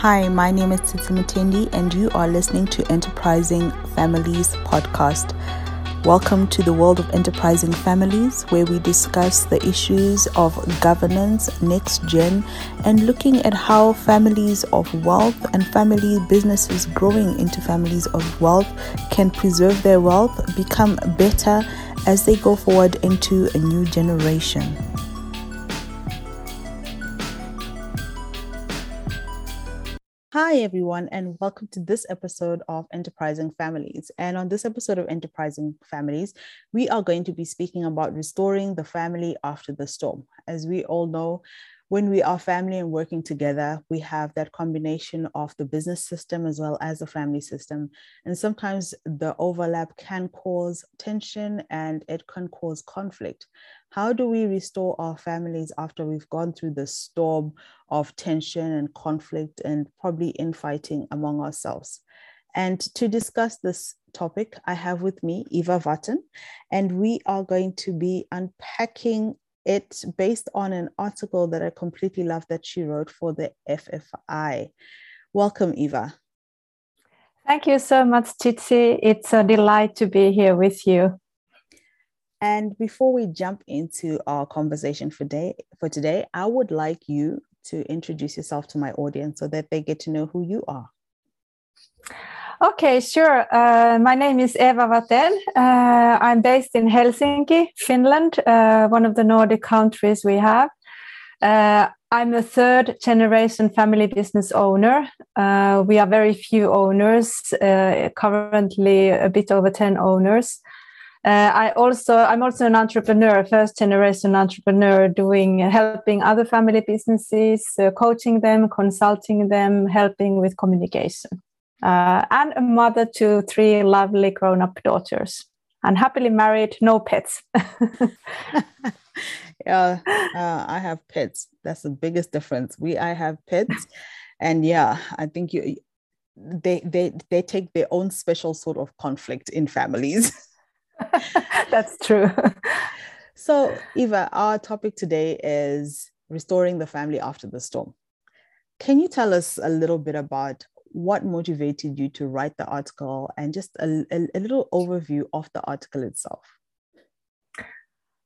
Hi, my name is Titi Mutendi, and you are listening to Enterprising Families Podcast. Welcome to the world of enterprising families, where we discuss the issues of governance, next gen, and looking at how families of wealth and family businesses growing into families of wealth can preserve their wealth, become better as they go forward into a new generation. Hi, everyone, and welcome to this episode of Enterprising Families. And on this episode of Enterprising Families, we are going to be speaking about restoring the family after the storm. As we all know, when we are family and working together, we have that combination of the business system as well as the family system. And sometimes the overlap can cause tension and it can cause conflict. How do we restore our families after we've gone through the storm of tension and conflict and probably infighting among ourselves? And to discuss this topic, I have with me Eva Vatten, and we are going to be unpacking it's based on an article that I completely love that she wrote for the FFI. Welcome, Eva. Thank you so much, Titsi. It's a delight to be here with you. And before we jump into our conversation for day for today, I would like you to introduce yourself to my audience so that they get to know who you are. Okay, sure. Uh, my name is Eva Vatten. Uh, I'm based in Helsinki, Finland, uh, one of the Nordic countries we have. Uh, I'm a third generation family business owner. Uh, we are very few owners, uh, currently a bit over 10 owners. I also I'm also an entrepreneur, first generation entrepreneur, doing helping other family businesses, coaching them, consulting them, helping with communication uh, and a mother to three lovely grown up daughters and happily married, no pets. yeah, uh, I have pets. That's the biggest difference. We, I have pets, and yeah, I think you, they, they, they take their own special sort of conflict in families. That's true. so, Eva, our topic today is restoring the family after the storm. Can you tell us a little bit about what motivated you to write the article and just a, a, a little overview of the article itself.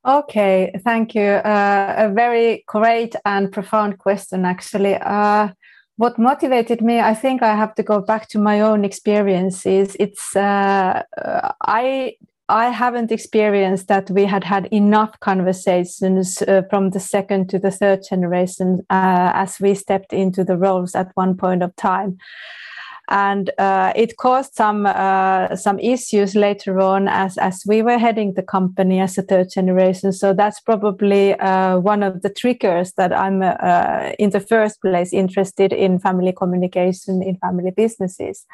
Okay, thank you. Uh, a very great and profound question, actually. Uh, what motivated me, I think I have to go back to my own experiences. It's uh, I I haven't experienced that we had had enough conversations uh, from the second to the third generation uh, as we stepped into the roles at one point of time and uh, it caused some uh, some issues later on as as we were heading the company as a third generation. So that's probably uh, one of the triggers that I'm uh, in the first place interested in family communication in family businesses.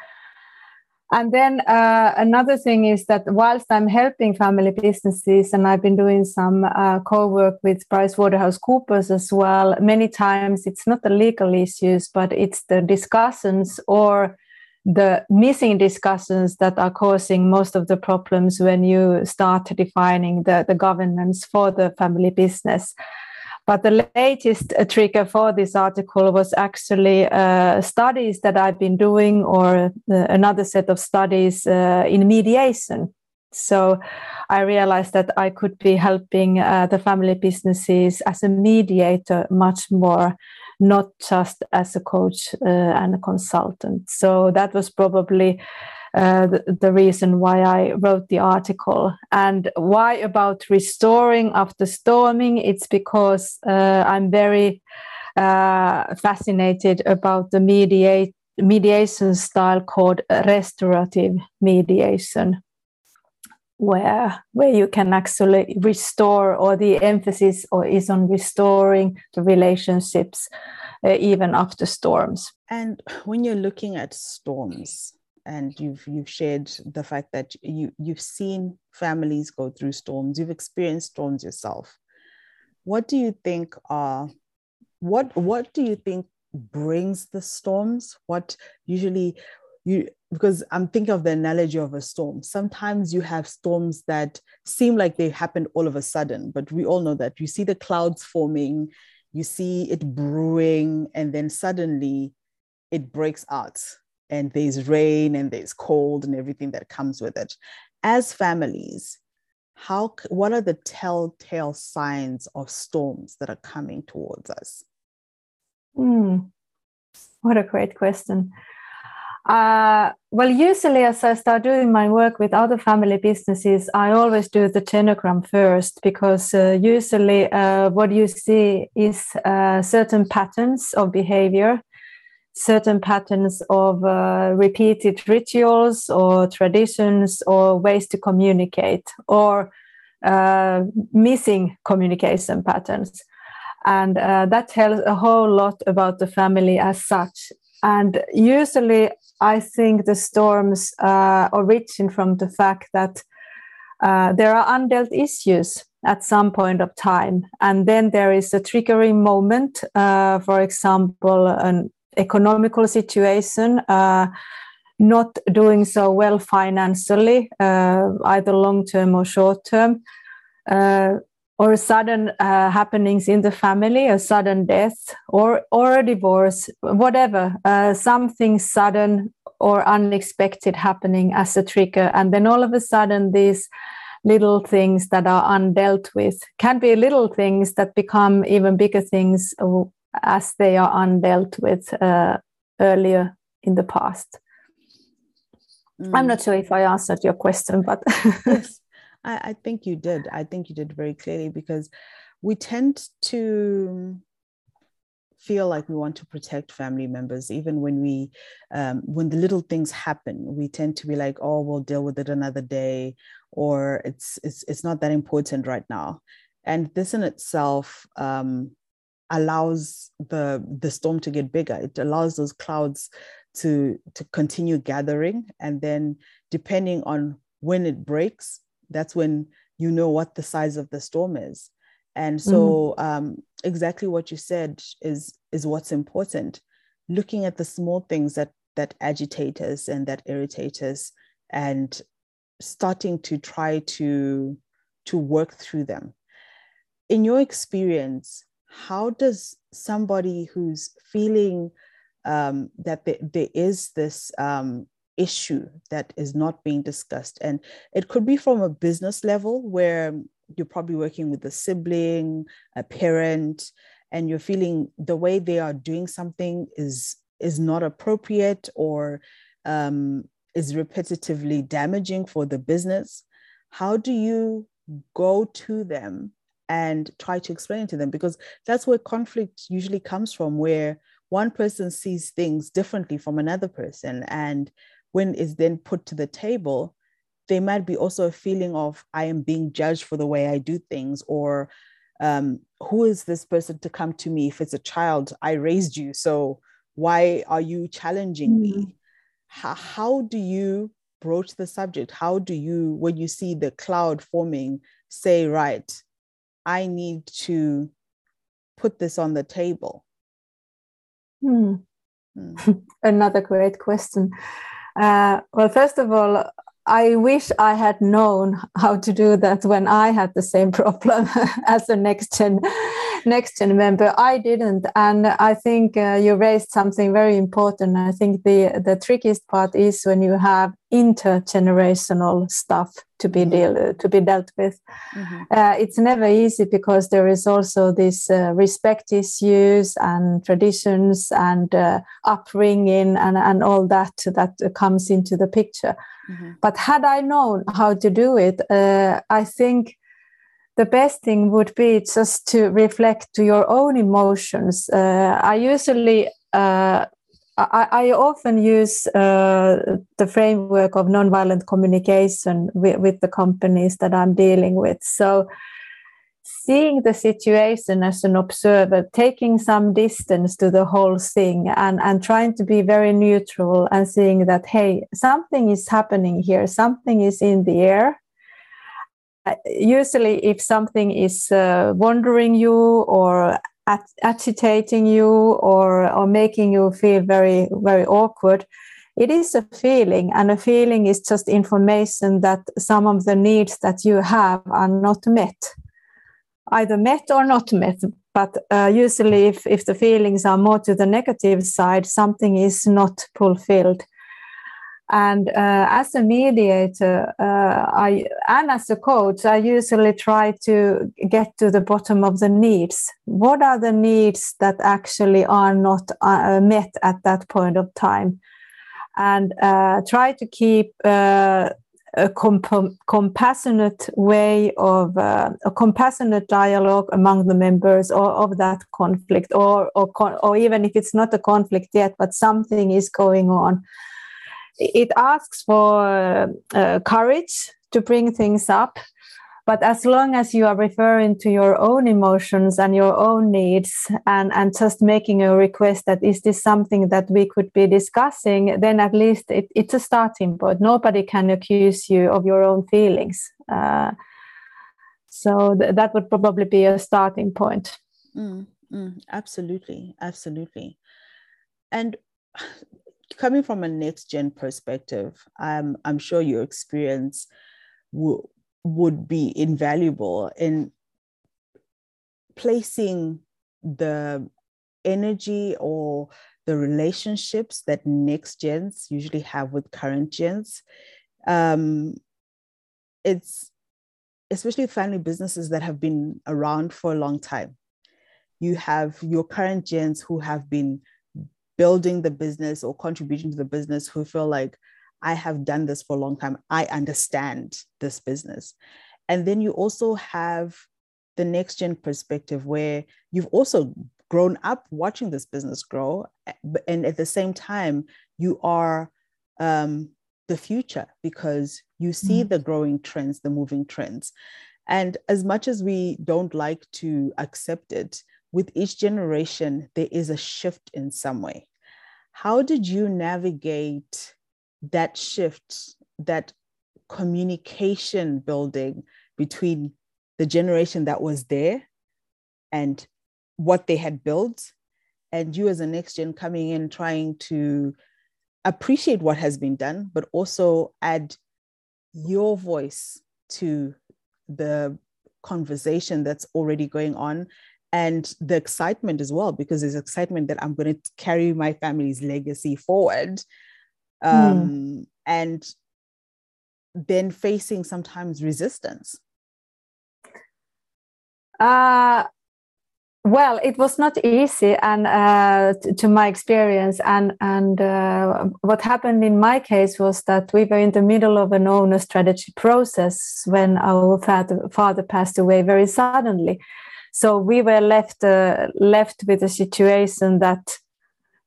And then uh, another thing is that whilst I'm helping family businesses, and I've been doing some uh, co-work with PricewaterhouseCoopers as well, many times it's not the legal issues, but it's the discussions or the missing discussions that are causing most of the problems when you start defining the, the governance for the family business. But the latest uh, trigger for this article was actually uh, studies that I've been doing, or uh, another set of studies uh, in mediation. So I realized that I could be helping uh, the family businesses as a mediator much more not just as a coach uh, and a consultant. So that was probably uh, the, reason why I wrote the article. And why about restoring after storming? It's because uh, I'm very uh, fascinated about the mediate, mediation style called restorative mediation where where you can actually restore or the emphasis or is on restoring the relationships uh, even after storms and when you're looking at storms and you've you've shared the fact that you you've seen families go through storms you've experienced storms yourself. What do you think are what what do you think brings the storms? What usually you because I'm thinking of the analogy of a storm. Sometimes you have storms that seem like they happened all of a sudden, but we all know that. You see the clouds forming, you see it brewing, and then suddenly it breaks out and there's rain and there's cold and everything that comes with it. As families, how what are the telltale signs of storms that are coming towards us? Mm, what a great question. Uh, well, usually, as I start doing my work with other family businesses, I always do the genogram first because uh, usually uh, what you see is uh, certain patterns of behavior, certain patterns of uh, repeated rituals or traditions or ways to communicate or uh, missing communication patterns. And that tells a whole lot about the family as such and usually, I think the storms uh, origin from the fact that uh, there are undealt issues at some point of time. And then there is a triggering moment, uh, for example, an economical situation, uh, not doing so well financially, uh, either long term or short term. Uh, or sudden uh, happenings in the family, a sudden death, or or a divorce, whatever, uh, something sudden or unexpected happening as a trigger, and then all of a sudden these little things that are undealt with can be little things that become even bigger things as they are undealt with uh, earlier in the past. Mm. I'm not sure if I answered your question, but yes. I, I think you did. I think you did very clearly because we tend to feel like we want to protect family members even when we um, when the little things happen we tend to be like oh we'll deal with it another day or it's it's, it's not that important right now and this in itself um, allows the the storm to get bigger. It allows those clouds to to continue gathering. And then depending on when it breaks that's when you know what the size of the storm is. And so mm. um, exactly what you said is is what's important. Looking at the small things that that agitate us and that irritate us and starting to try to to work through them. In your experience how does somebody who's feeling um, that there, there is this um, issue that is not being discussed. And it could be from a business level where you're probably working with a sibling, a parent, and you're feeling the way they are doing something is is not appropriate or um, is repetitively damaging for the business. How do you go to them and try to explain to them? Because that's where conflict usually comes from, where one person sees things differently from another person and when is then put to the table, there might be also a feeling of I am being judged for the way I do things, or um, who is this person to come to me? If it's a child, I raised you, so why are you challenging mm. me? How, how do you broach the subject? How do you, when you see the cloud forming, say, right, I need to put this on the table? Hmm. Hmm. Another great question. Uh, well, first of all, I wish I had known how to do that when I had the same problem as the next gen next gen member. I didn't, and I think uh, you raised something very important. I think the the trickiest part is when you have intergenerational stuff to be mm-hmm. deal to be dealt with. Mm-hmm. Uh, it's never easy because there is also this uh, respect issues and traditions and uh, upbringing and and all that that comes into the picture. Mm-hmm. But had I known how to do it, uh, I think the best thing would be just to reflect to your own emotions. Uh, I usually uh, I, I, often use uh, the framework of nonviolent communication with, with, the companies that I'm dealing with. So, seeing the situation as an observer, taking some distance to the whole thing, and, and trying to be very neutral and seeing that, hey, something is happening here, something is in the air. Uh, usually, if something is uh, wandering you or agitating you or or making you feel very very awkward it is a feeling and a feeling is just information that some of the needs that you have are not met. Either met or not met but uh, usually if, if the feelings are more to the negative side something is not fulfilled and uh, as a mediator uh, I, and as a coach i usually try to get to the bottom of the needs. What are the needs that actually are not uh, met at that point of time? And uh, try to keep uh, a comp- compassionate way of uh, a compassionate dialogue among the members or of that conflict or or, con- or even if it's not a conflict yet but something is going on it asks for uh, courage to bring things up but as long as you are referring to your own emotions and your own needs and, and just making a request that is this something that we could be discussing? then at least it, it's a starting point. Nobody can accuse you of your own feelings. Uh, so th- that would probably be a starting point. Mm, mm, absolutely absolutely. And coming from a next gen perspective um, i'm sure your experience will would be invaluable in placing the energy or the relationships that next gens usually have with current gens. Um, it's especially family businesses that have been around for a long time. You have your current gens who have been building the business or contributing to the business who feel like I have done this for a long time. I understand this business. And then you also have the next gen perspective where you've also grown up watching this business grow. And at the same time, you are um, the future because you see mm. the growing trends, the moving trends. And as much as we don't like to accept it, with each generation, there is a shift in some way. How did you navigate that shift, that communication building between the generation that was there and what they had built, and you as a next gen coming in trying to appreciate what has been done, but also add your voice to the conversation that's already going on and the excitement as well because there's excitement that i'm going to carry my family's legacy forward Hmm. um, mm. and then facing sometimes resistance? Uh, well, it was not easy, and uh, to, to, my experience, and and uh, what happened in my case was that we were in the middle of an owner strategy process when our father, father passed away very suddenly. So we were left uh, left with a situation that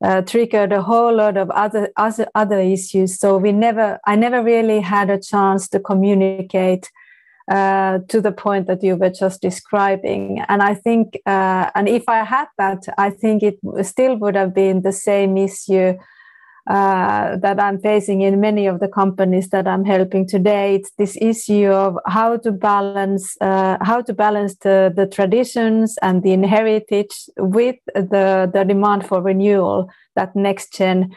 uh, triggered a whole lot of other, other other issues. So we never, I never really had a chance to communicate uh, to the point that you were just describing. And I think, uh, and if I had that, I think it still would have been the same issue uh, that I'm facing in many of the companies that I'm helping today. It's this issue of how to balance uh, how to balance the, the traditions and the heritage with the, the demand for renewal that next gen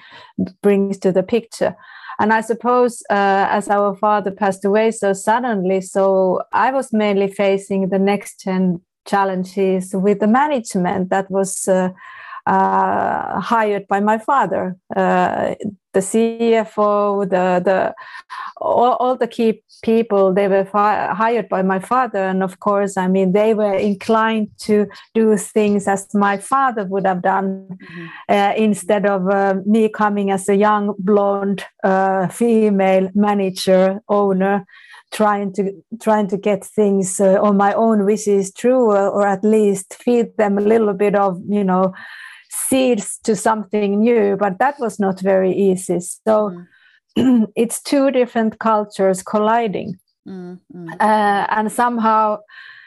brings to the picture. And I suppose uh, as our father passed away so suddenly, so I was mainly facing the next gen challenges with the management that was uh, hired by my father. Uh, the CFO, the the all, all, the key people they were fi- hired by my father, and of course, I mean they were inclined to do things as my father would have done, mm-hmm. uh, instead of uh, me coming as a young blonde uh, female manager owner trying to trying to get things uh, on my own wishes true or, or, at least feed them a little bit of you know seeds to something new, but that was not very easy. So mm. it's two different cultures colliding. Mm, mm. Uh, and somehow,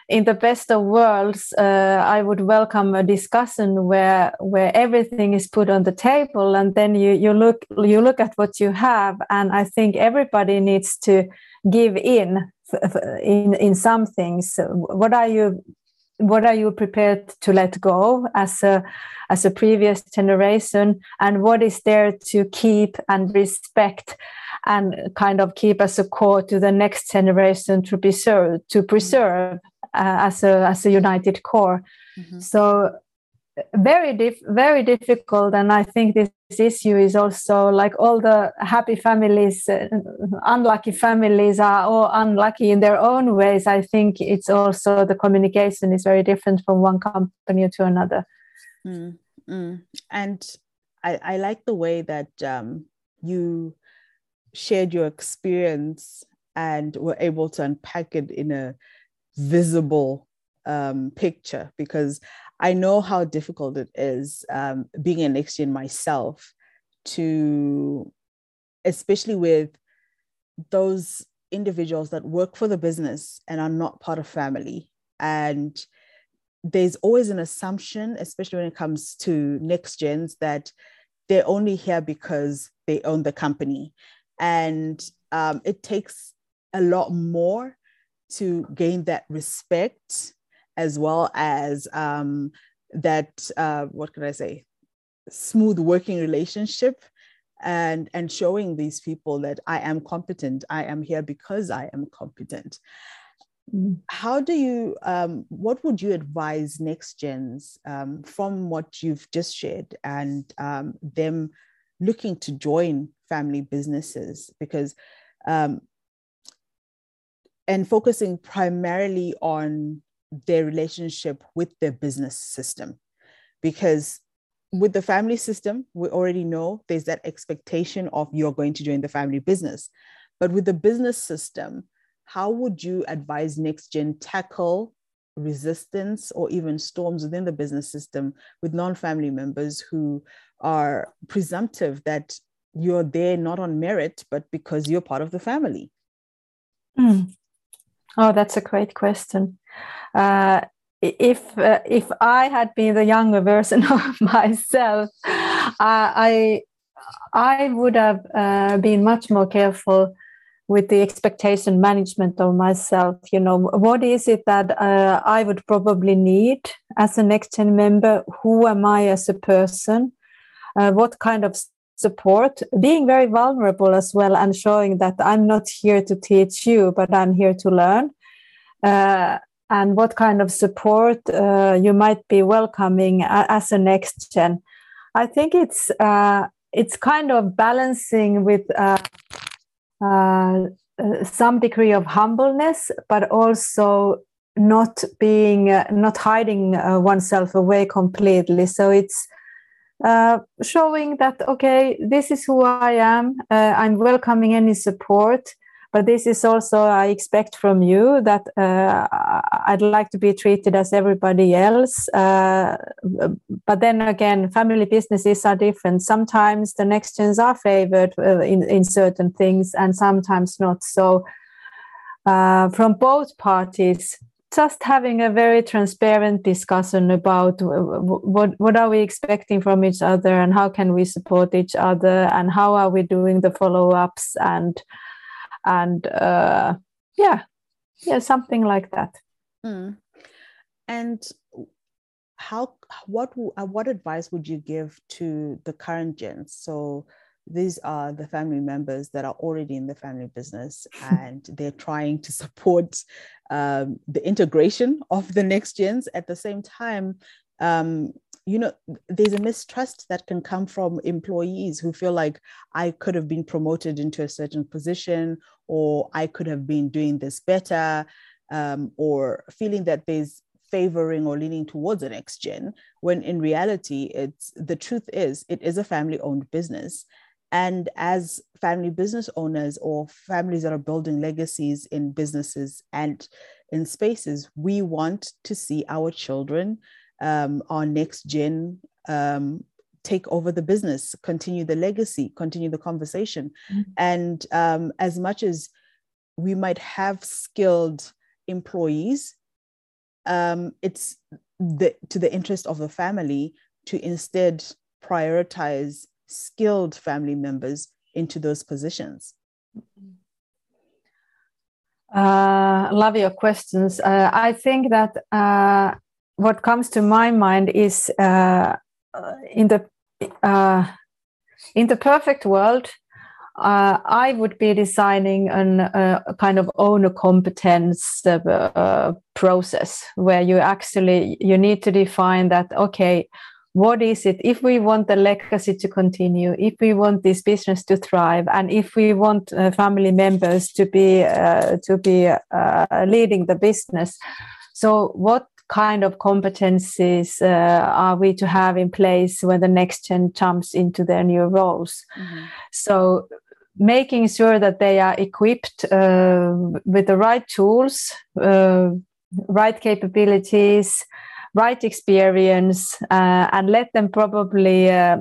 in the best of worlds, uh, I would welcome a discussion where where everything is put on the table, and then you you look you look at what you have, and I think everybody needs to give in in in some things. What are you what are you prepared to let go as a as a previous generation? And what is there to keep and respect and kind of keep as a core to the next generation to preserve to preserve uh, as a as a united core? Mm-hmm. So very diff- very difficult and i think this issue is also like all the happy families uh, unlucky families are all unlucky in their own ways i think it's also the communication is very different from one company to another mm, mm. and I, I like the way that um, you shared your experience and were able to unpack it in a visible um, picture because I know how difficult it is um, being an Next gen myself to, especially with those individuals that work for the business and are not part of family. And there's always an assumption, especially when it comes to next gens, that they're only here because they own the company. And um, it takes a lot more to gain that respect as well as um, that uh, what can I say, smooth working relationship and and showing these people that I am competent. I am here because I am competent. How do you? Um, what would you advise next gens um, from what you've just shared and um, them looking to join family businesses because um, and focusing primarily on their relationship with their business system. Because with the family system, we already know there's that expectation of you're going to join the family business. But with the business system, how would you advise next gen tackle resistance or even storms within the business system with non-family members who are presumptive that you're there not on merit but because you're part of the family mm. Oh that's a great question uh, if uh, if I had been the younger version of myself, I I would have uh, been much more careful with the expectation management of myself. You know, what is it that uh, I would probably need as a next gen member? Who am I as a person? Uh, what kind of support? Being very vulnerable as well, and showing that I'm not here to teach you, but I'm here to learn. Uh, and what kind of support uh, you might be welcoming as a next gen. I think it's uh, it's kind of balancing with uh, uh some degree of humbleness, but also not being uh, not hiding uh, oneself away completely. So it's showing that okay, this is who I am. I'm welcoming any support but this is also i expect from you that uh, i'd like to be treated as everybody else uh, but then again family businesses are different sometimes the next gens are favored uh, in, in certain things and sometimes not so uh, from both parties just having a very transparent discussion about what what are we expecting from each other and how can we support each other and how are we doing the follow-ups and and uh, yeah yeah something like that mm. and how what uh, what advice would you give to the current gens so these are the family members that are already in the family business and they're trying to support um, the integration of the next gens. At the same time um, you know there's a mistrust that can come from employees who feel like i could have been promoted into a certain position or i could have been doing this better um, or feeling that there's favoring or leaning towards an next gen when in reality it's the truth is it is a family owned business and as family business owners or families that are building legacies in businesses and in spaces we want to see our children um, our next gen um, take over the business, continue the legacy, continue the conversation. Mm-hmm. And um, as much as we might have skilled employees, um, it's the, to the interest of the family to instead prioritize skilled family members into those positions. Uh, love your questions. Uh, I think that uh, what comes to my mind is uh, in the uh, in the perfect world uh, I would be designing an, uh, a kind of owner competence uh, process where you actually you need to define that okay what is it if we want the legacy to continue if we want this business to thrive and if we want uh, family members to be uh, to be uh, leading the business so what kind of competencies uh, are we to have in place when the next gen jumps into their new roles mm-hmm. so making sure that they are equipped uh, with the right tools, uh, right capabilities, right experience, uh, and let them probably uh,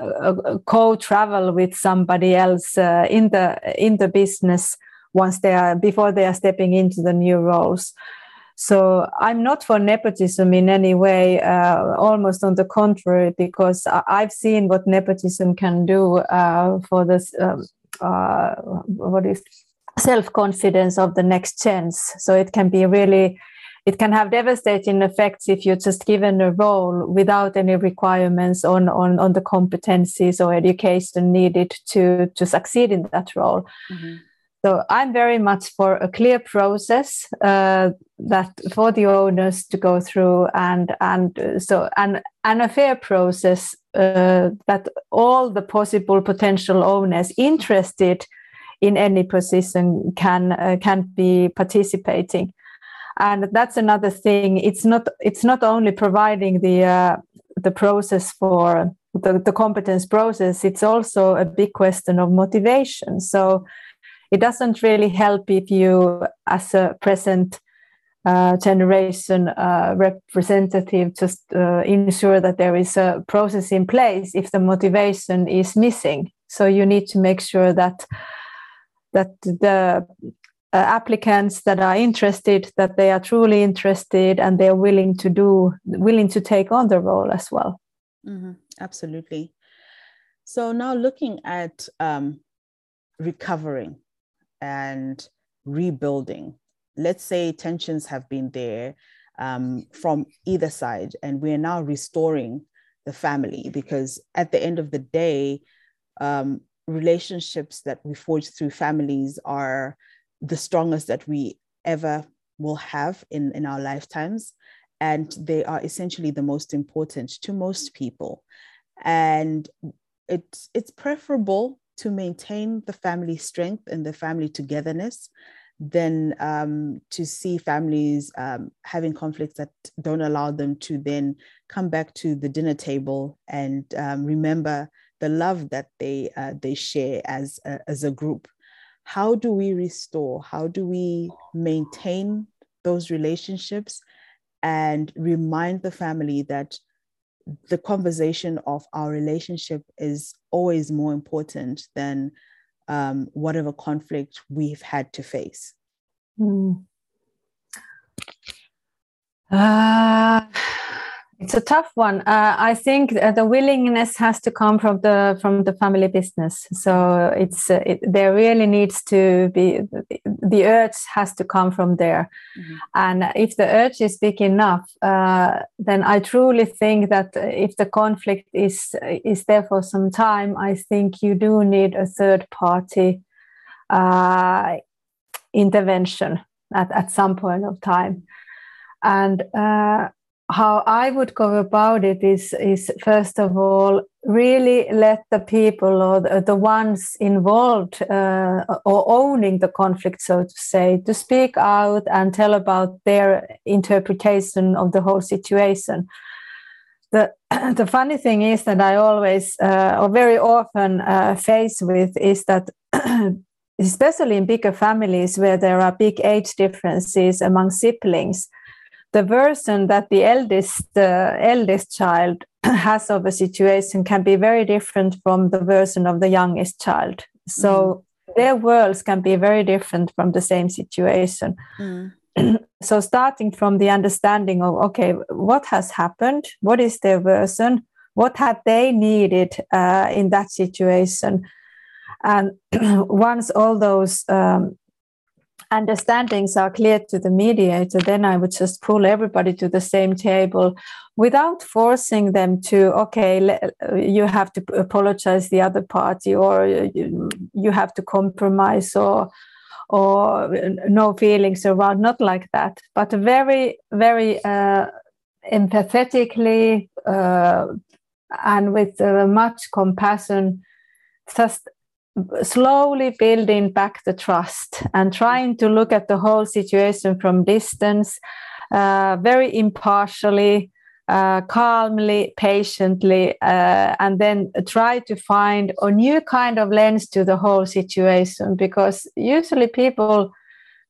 uh, co-travel with somebody else uh, in the in the business once they are before they are stepping into the new roles. So I'm not for nepotism in any way, uh, almost on the contrary, because I've seen what nepotism can do for this um, what is self confidence of the next chance. So it can be really it can have devastating effects if you're just given a role without any requirements on, on, on the competencies or education needed to, to succeed in that role. Mm-hmm. So I'm very much for a clear process uh, that for the owners to go through and and so and and a fair process uh, that all the possible potential owners interested in any position can uh, can be participating and that's another thing. It's not it's not only providing the uh, the process for the, the competence process it's also a big question of motivation. So it doesn't really help if you as a present uh, generation uh, representative just uh, ensure that there is a process in place if the motivation is missing. So you need to make sure that that the uh, applicants that are interested that they are truly interested and they're willing to do willing to take on the role as well mm-hmm. absolutely so now looking at um, recovering and rebuilding let's say tensions have been there um, from either side, and we're now restoring the family because at the end of the day, um, relationships that we forge through families are the strongest that we ever will have in, in our lifetimes. And they are essentially the most important to most people. And it's, it's preferable to maintain the family strength and the family togetherness than um, to see families um, having conflicts that don't allow them to then come back to the dinner table and um, remember the love that they uh, they share as a, as a group. How do we restore? How do we maintain those relationships and remind the family that the conversation of our relationship is always more important than um, whatever conflict we've had to face? Mm. Uh, it's a tough one. Uh, I think the willingness has to come from the from the family business. So it's uh, it, there really needs to be the urge has to come from there, mm-hmm. and if the urge is big enough, uh, then I truly think that if the conflict is is there for some time, I think you do need a third party uh, intervention at, at some point of time. And uh, how I would go about it is, is first of all, really let the people or the, ones involved uh, or owning the conflict, so to say, to speak out and tell about their interpretation of the whole situation. The, the funny thing is that I always, uh, or very often, uh, face with is that especially in bigger families where there are big age differences among siblings, the version that the eldest uh, eldest child has of a situation can be very different from the version of the youngest child. So mm. their worlds can be very different from the same situation. Mm. so starting from the understanding of okay, what has happened? What is their version? What had they needed uh, in that situation? And once all those um, understandings are clear to the mediator, then I would just pull everybody to the same table without forcing them to, okay, you have to apologize the other party or you have to compromise or or no feelings around, not like that, but very, very uh, empathetically uh, and with uh, much compassion, just slowly building back the trust and trying to look at the whole situation from distance, uh, very impartially, uh, calmly, patiently, uh, and then try to find a new kind of lens to the whole situation. Because usually people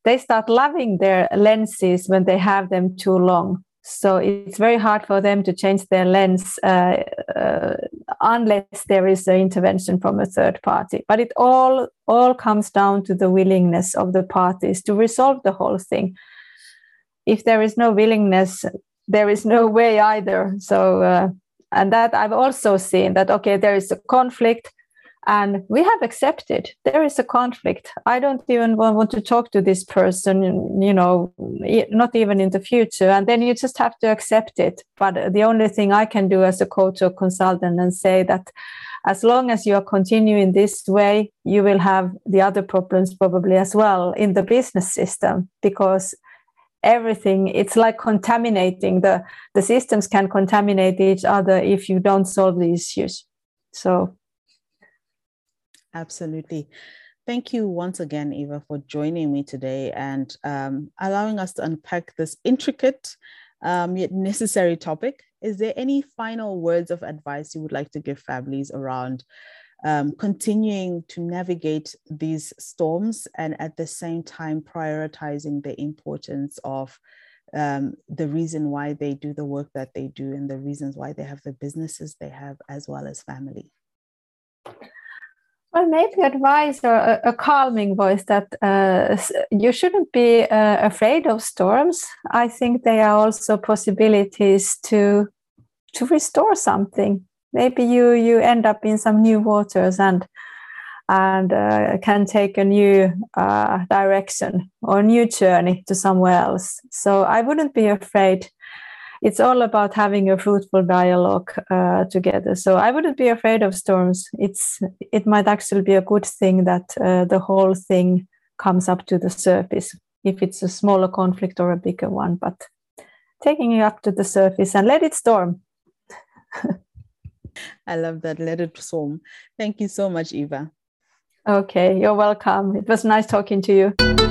they start loving their lenses when they have them too long so it's very hard for them to change their lens uh, uh, unless there is an intervention from a third party. But it all all comes down to the willingness of the parties to resolve the whole thing. If there is no willingness there is no way either. So uh, and that i've also seen that okay there is a conflict and we have accepted. There is a conflict. I don't even want to talk to this person you know not even in the future. And then you just have to accept it. But the only thing i can do as a coach or consultant and say that as long as you are continuing this way you will have the other problems probably as well in the business system because everything it's like contaminating the the systems can contaminate each other if you don't solve the issues. So Absolutely. Thank you once again, Eva, for joining me today and um, allowing us to unpack this intricate um, yet necessary topic. Is there any final words of advice you would like to give families around um, continuing to navigate these storms and at the same time prioritizing the importance of um, the reason why they do the work that they do and the reasons why they have the businesses they have as well as family? Well, maybe advice or a, a calming voice that uh, you shouldn't be uh, afraid of storms. I think they are also possibilities to to restore something. Maybe you you end up in some new waters and and uh, can take a new uh, direction or new journey to somewhere else. So I wouldn't be afraid it's all about having a fruitful dialogue uh, together. So I wouldn't be afraid of storms. It's it might actually be a good thing that uh, the whole thing comes up to the surface if it's a smaller conflict or a bigger one. But taking it up to the surface and let it storm. I love that. Let it storm. Thank you so much, Eva. Okay, you're welcome. It was nice talking to you.